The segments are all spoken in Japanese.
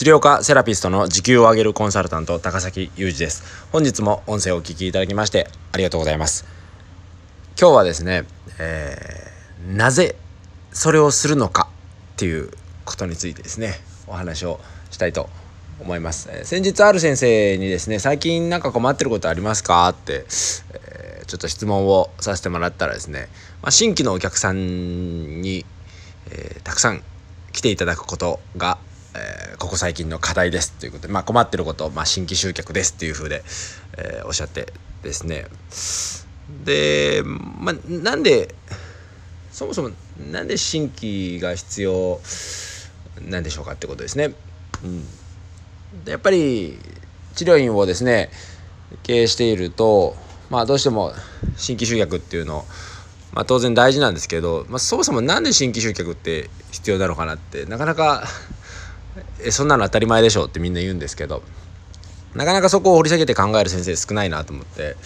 治療科セラピストの時給を上げるコンサルタント高崎裕二です。本日も音声をお聞きいただきましてありがとうございます。今日はですね、えー、なぜそれをするのかっていうことについてですねお話をしたいと思います、えー、先日ある先生にですね最近なんか困ってることありますか？って、えー、ちょっと質問をさせてもらったらですね、まあ、新規のお客さんに、えたくさん来ていただくことがえ、ここ最近の課題ですということで、まあ、困ってること、まあ、新規集客ですっていうふうで、えー、おっしゃってですねで、まあ、なんでそもそもなんで新規が必要なんでしょうかってことですね。うん、でやっぱり治療院をですね経営していると、まあ、どうしても新規集客っていうのまあ、当然大事なんですけど、まあ、そもそも何で新規集客って必要なのかなってなかなかえそんなの当たり前でしょってみんな言うんですけどなかなかそこを掘り下げて考える先生少ないなと思って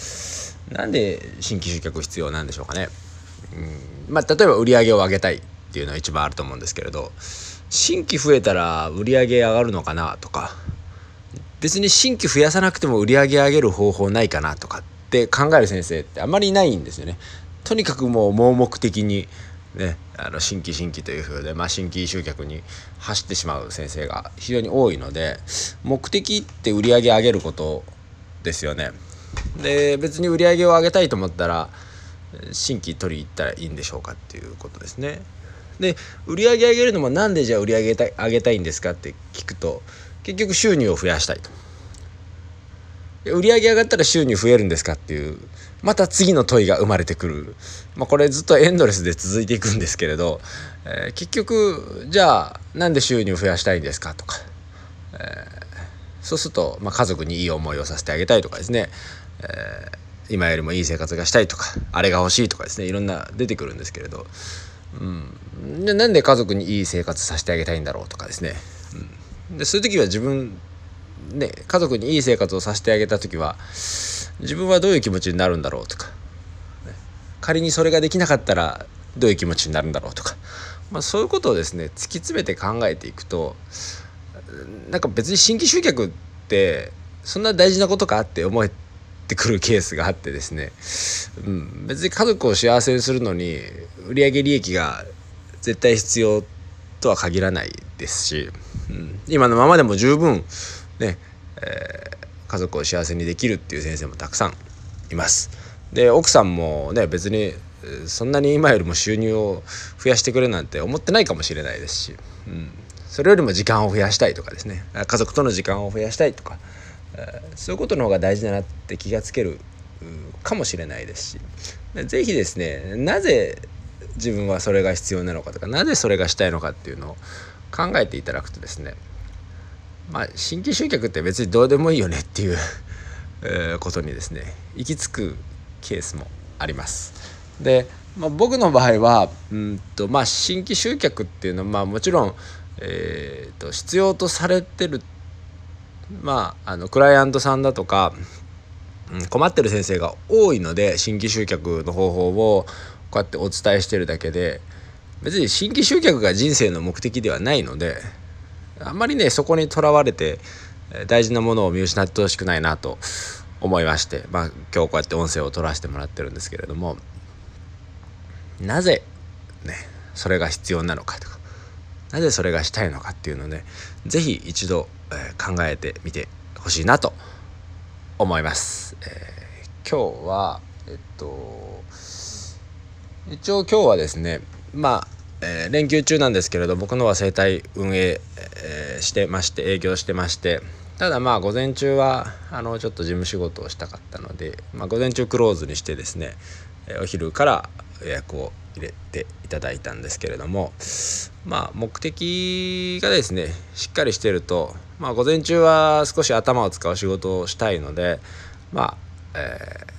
なんで新規集客必要なんでしょうかね。うんまあ、例えば売り上げを上げたいっていうのは一番あると思うんですけれど新規増えたら売り上げ上がるのかなとか別に新規増やさなくても売り上げ上げる方法ないかなとかって考える先生ってあまりいないんですよね。とにかくもう盲目的にね、あの新規新規というふうで、まあ、新規集客に走ってしまう先生が非常に多いので目的って売り上げ上げることですよね。で別に売り上げを上げたいと思ったら新規取り行ったらいいんでしょうかっていうことですね。で売り上げ上げるのもなんでじゃあ売り上げ上げたいんですかって聞くと結局収入を増やしたいと。売り上げ上がったら収入増えるんですかっていうまた次の問いが生まれてくる、まあ、これずっとエンドレスで続いていくんですけれど、えー、結局じゃあなんで収入増やしたいんですかとか、えー、そうすると、まあ、家族にいい思いをさせてあげたいとかですね、えー、今よりもいい生活がしたいとかあれが欲しいとかですね。いろんな出てくるんですけれど、うん、じゃなんで家族にいい生活させてあげたいんだろうとかですね、うん、でそういう時は自分ね、家族にいい生活をさせてあげた時は自分はどういう気持ちになるんだろうとか、仮にそれができなかったらどういう気持ちになるんだろうとか、まあ、そういうことをですね突き詰めて考えていくとなんか別に新規集客ってそんな大事なことかって思えてくるケースがあってですね、うん、別に家族を幸せにするのに売上利益が絶対必要とは限らないですし、うん、今のままでも十分ね、えー、家族を幸せにできるっていう先生もたくさんいます。で奥さんもね別にそんなに今よりも収入を増やしてくれなんて思ってないかもしれないですし、うん、それよりも時間を増やしたいとかですね家族との時間を増やしたいとか、そういうことの方が大事だなって気がつけるかもしれないですし是非ですねなぜ自分はそれが必要なのかとかなぜそれがしたいのかっていうのを考えていただくとですねまあ新規集客って別にどうでもいいよねっていう ことにですね行き着くケースもあります。で、まあ、僕の場合はうんと、まあ、新規集客っていうのは、まあ、もちろん、えーと、必要とされてる、まあ、あのクライアントさんだとか、うん、困ってる先生が多いので新規集客の方法をこうやってお伝えしてるだけで別に新規集客が人生の目的ではないのであんまりねそこにとらわれて大事なものを見失ってほしくないなと思いまして、まあ、今日こうやって音声を取らせてもらってるんですけれどもなぜねそれが必要なのかとかなぜそれがしたいのかっていうのをね是非一度、えー、考えてみてほしいなと思います。えー、今日はえっと一応今日はですねまえー、連休中なんですけれど僕のは整体運営、えー、してまして営業してましてただまあ午前中はあのちょっと事務仕事をしたかったので、まあ、午前中クローズにしてですね、え、お昼から予約を入れていただいたんですけれどもまあ目的がですねしっかりしてると、まあ、午前中は少し頭を使う仕事をしたいのでまあ、えー、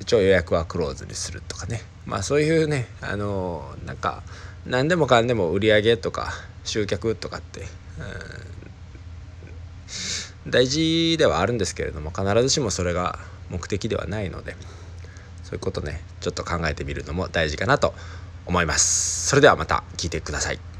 一応予約はクローズにするとかねまあそういうねあのなんか何でもかんでも売り上げとか集客とかって、うん、大事ではあるんですけれども必ずしもそれが目的ではないのでそういうことねちょっと考えてみるのも大事かなと思います。それではまた聞いてください。